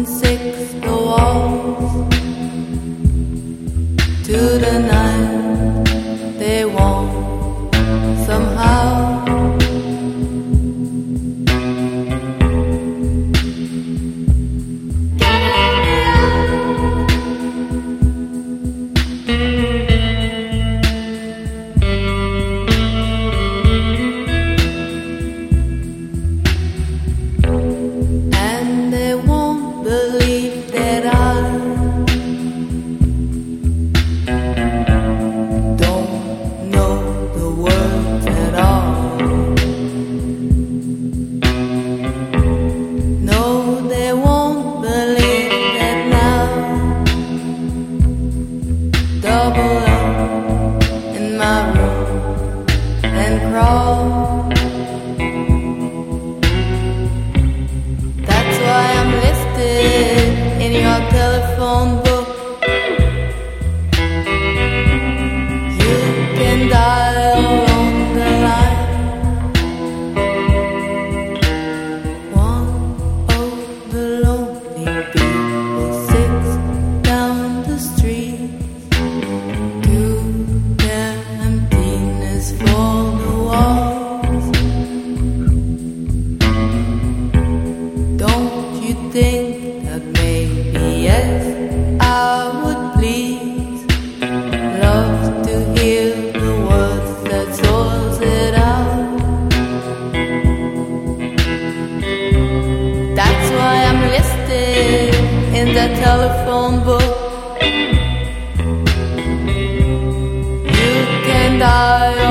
insect dial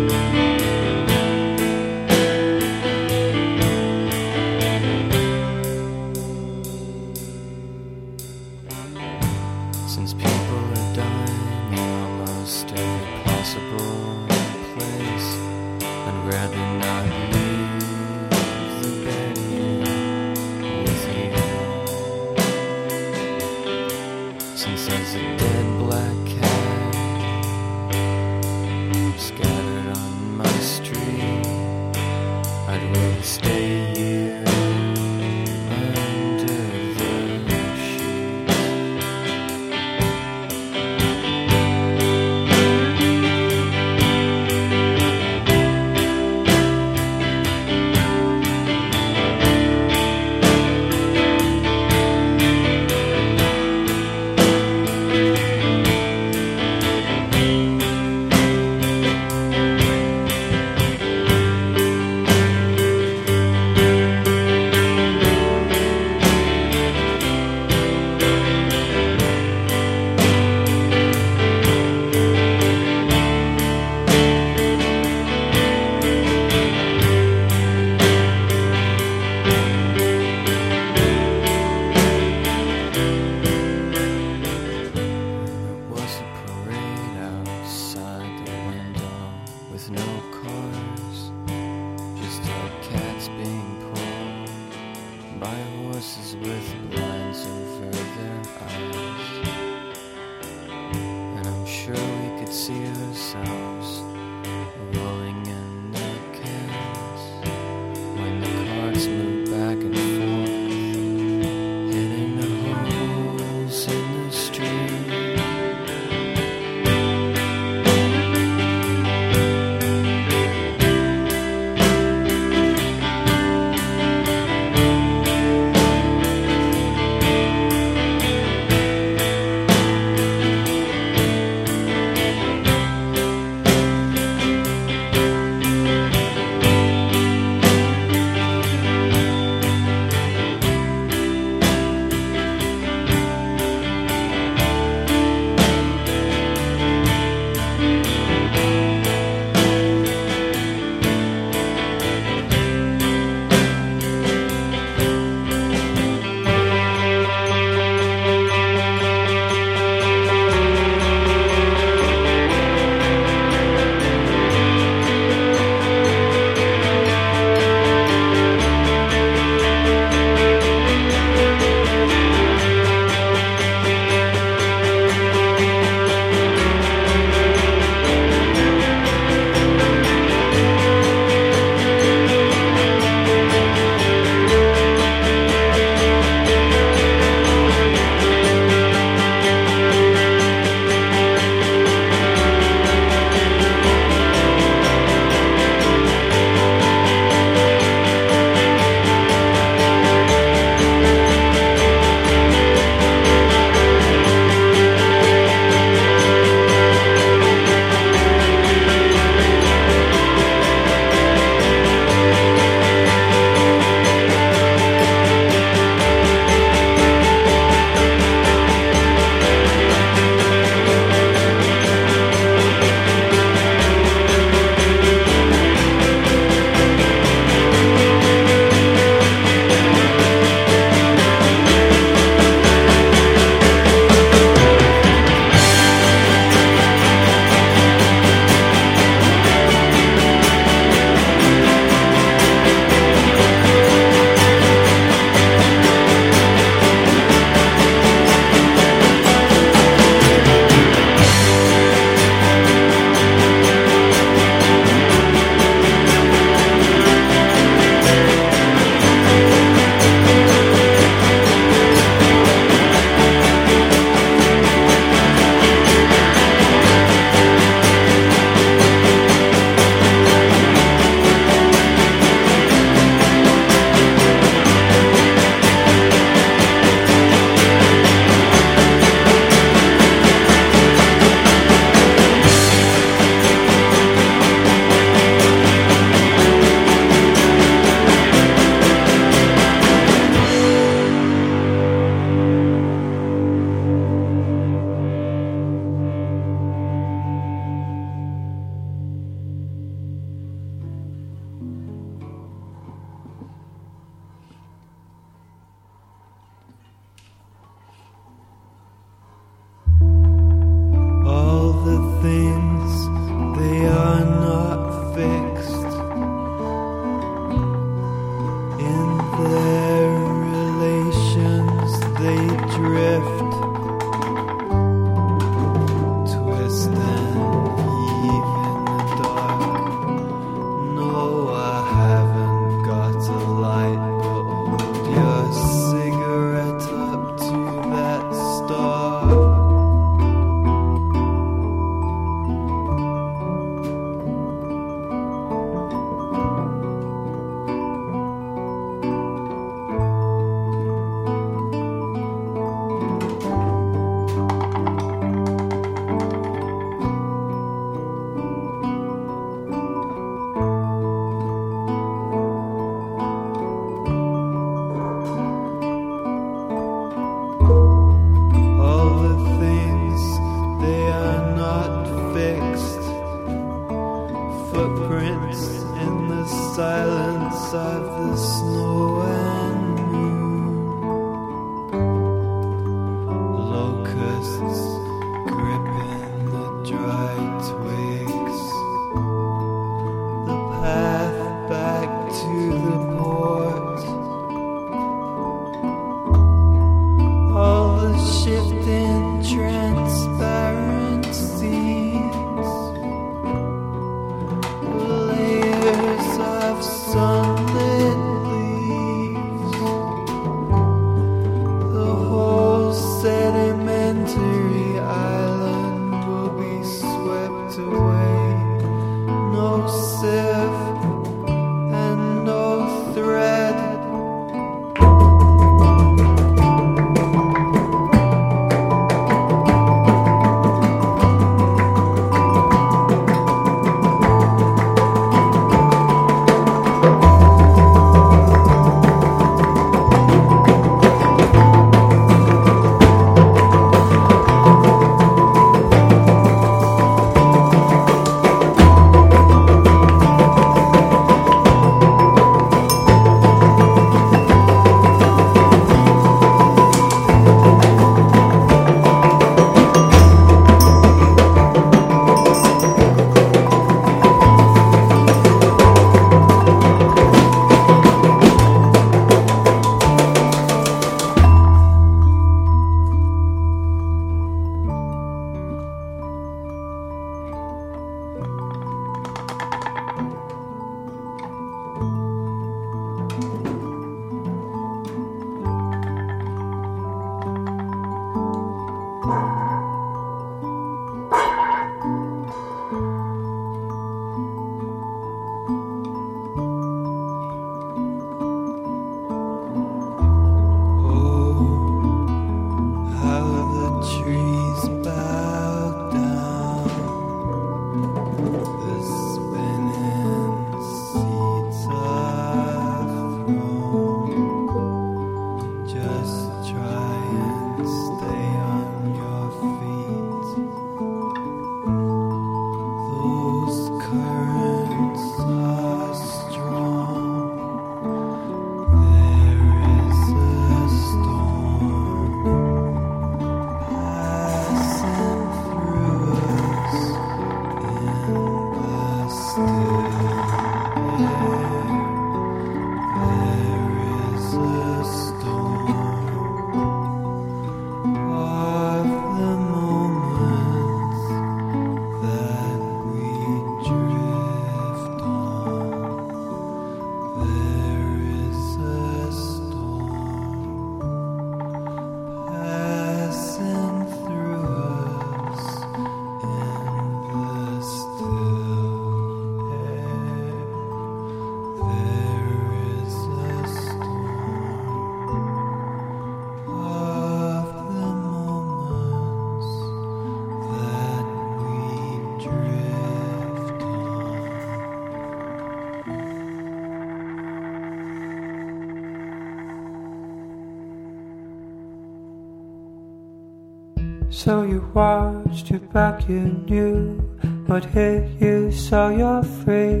So you watched your back, you knew what hit you, so you're free.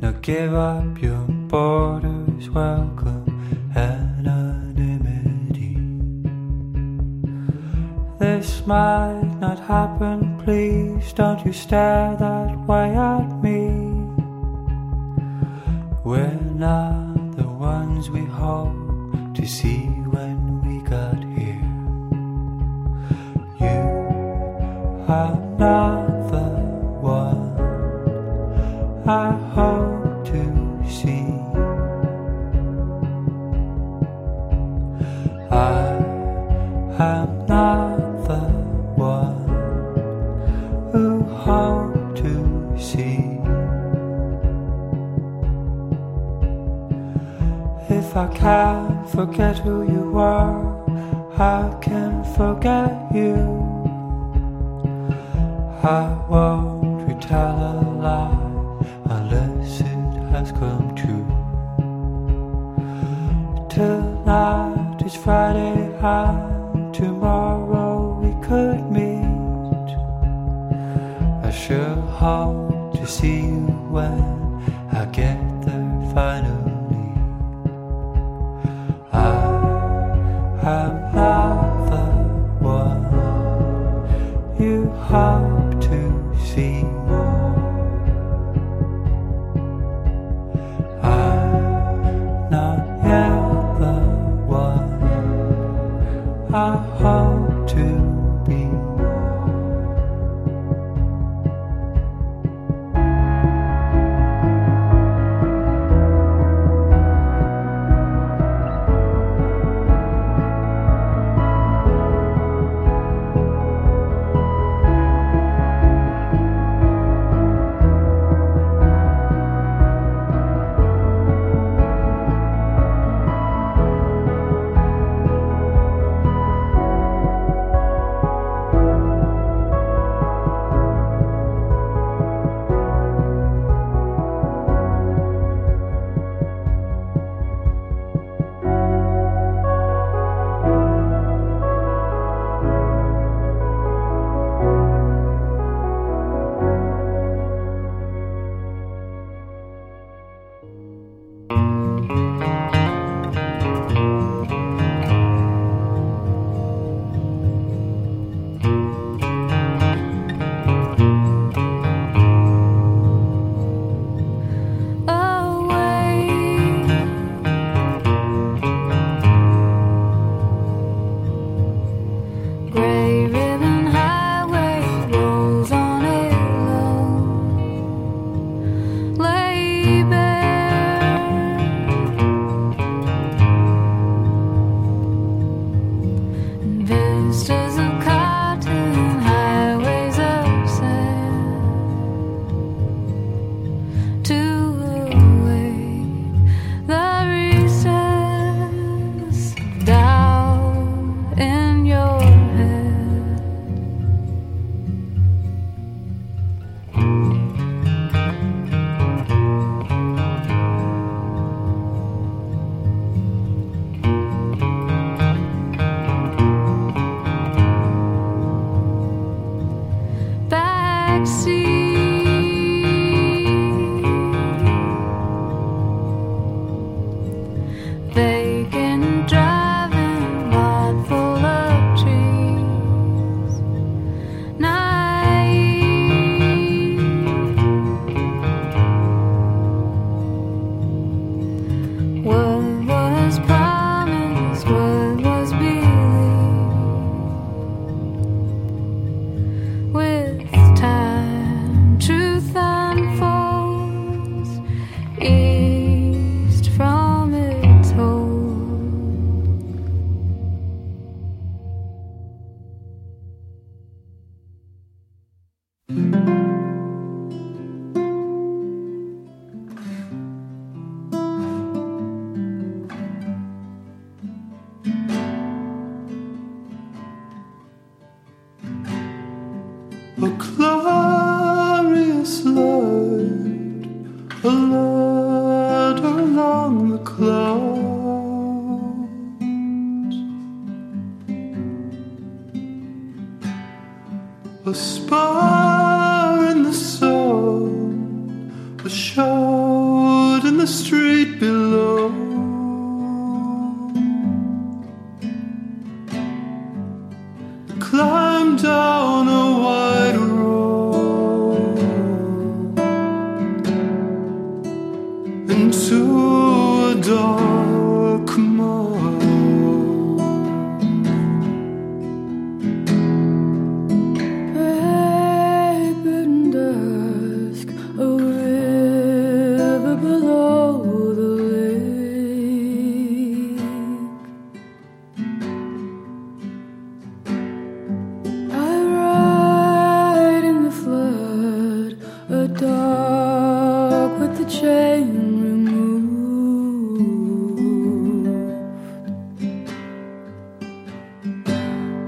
Now give up your borders, welcome anonymity. This might not happen, please don't you stare that way at me. We're not the ones we hope to see when we got here. Are not the one I hope to see. I am not the one who hope to see. If I can't forget who you are, I can forget you. I won't retell a lie unless it has come true. Tonight is Friday. I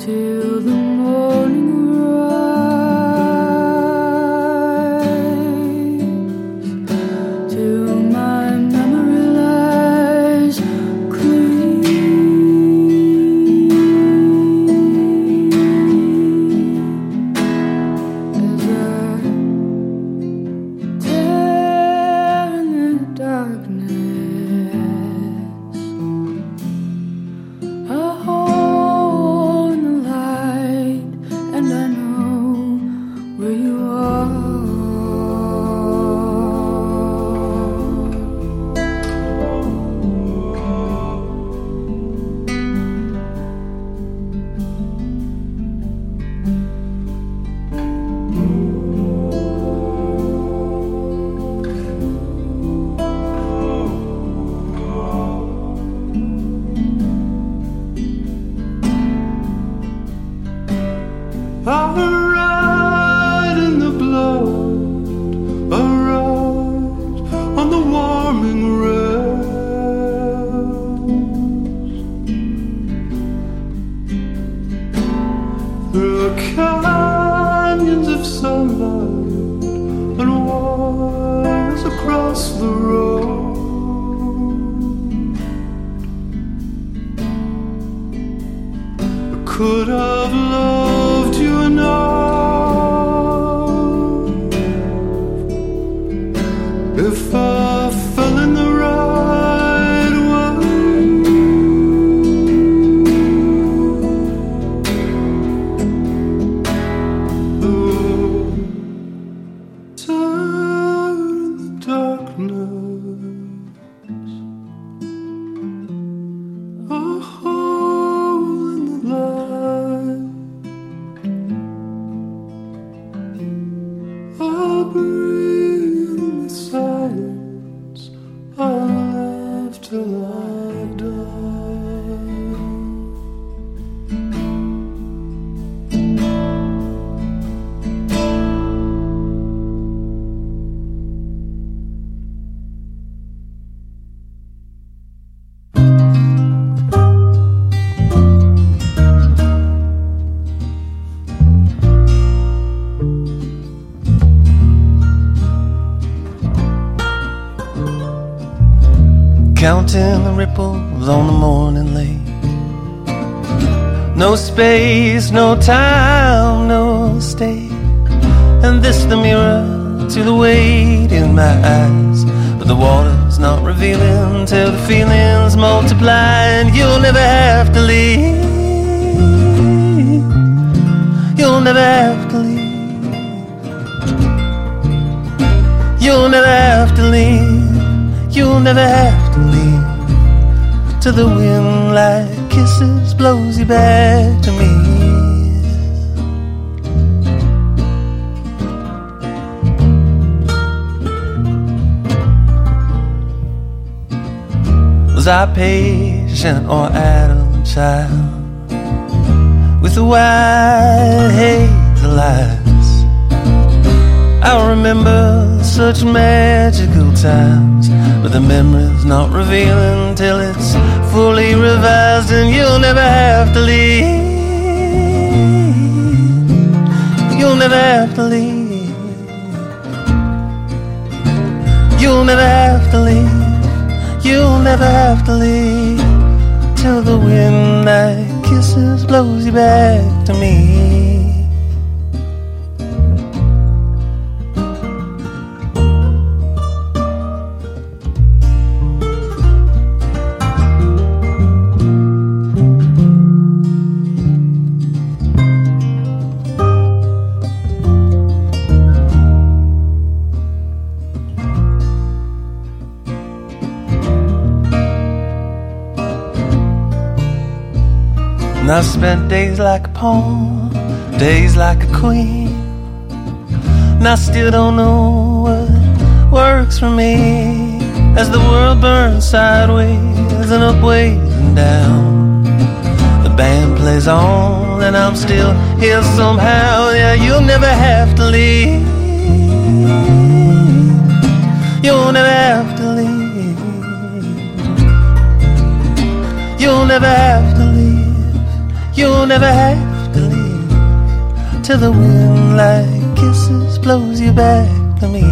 Till the morning tired space, no time, no state. And this the mirror to the weight in my eyes. But the water's not revealing till the feelings multiply. And you'll never have to leave. You'll never have to leave. You'll never have to leave. You'll never have to leave. Till the wind like kisses blows you back to me. I patient or idle child? With the white hazel eyes I remember such magical times But the memory's not revealing Till it's fully revised And you'll never have to leave. You'll never have to leave never have to leave Till the wind like kisses blows you back to me I spent days like a pawn, days like a queen. And I still don't know what works for me. As the world burns sideways and up, ways and down. The band plays on, and I'm still here somehow. Yeah, you'll never have to leave. You'll never have to leave. You'll never have. You'll never have to leave till the wind like kisses blows you back to me.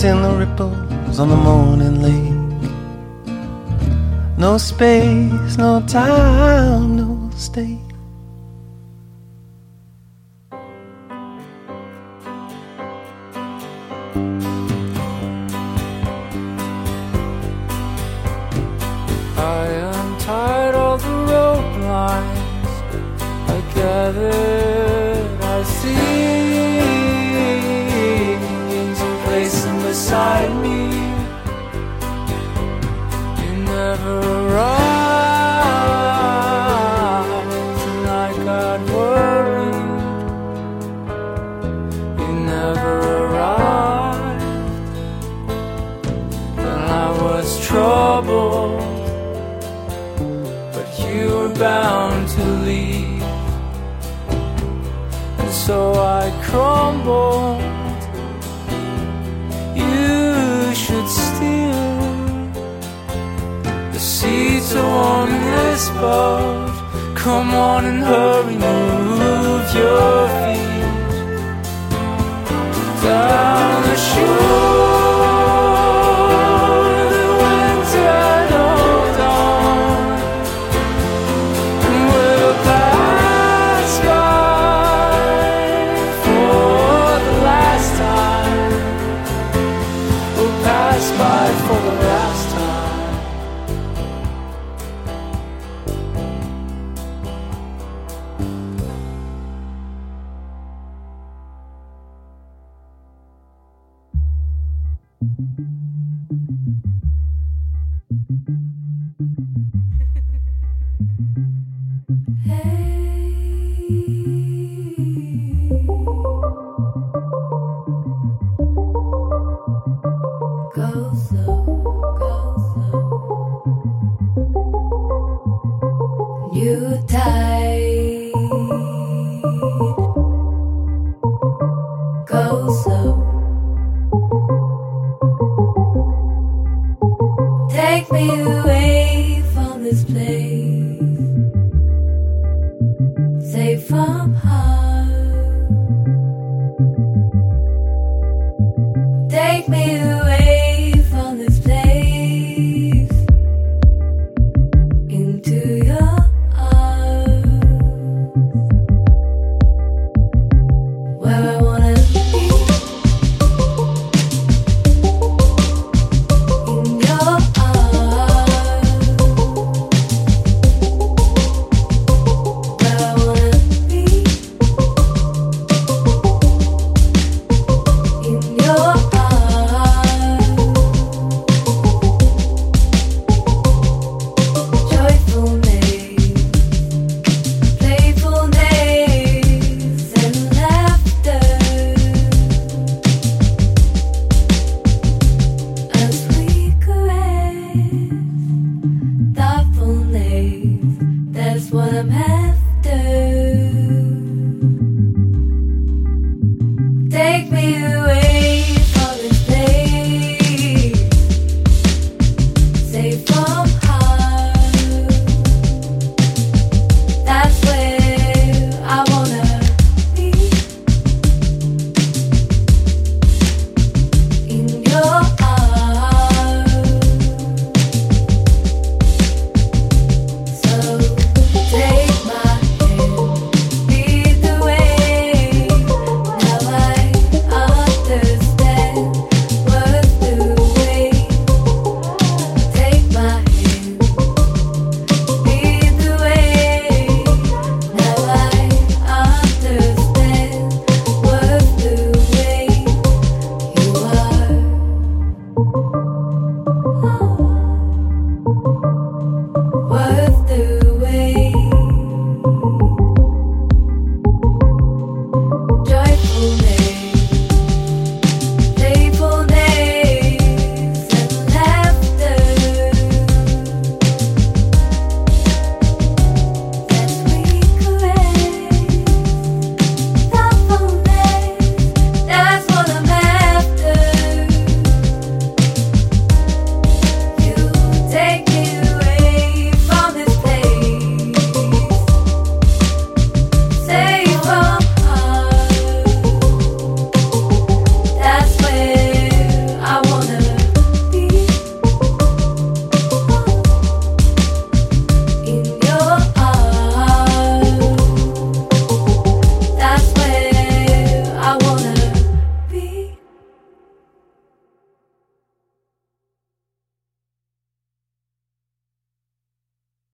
Counting the ripples on the morning lake. No space, no time, no state.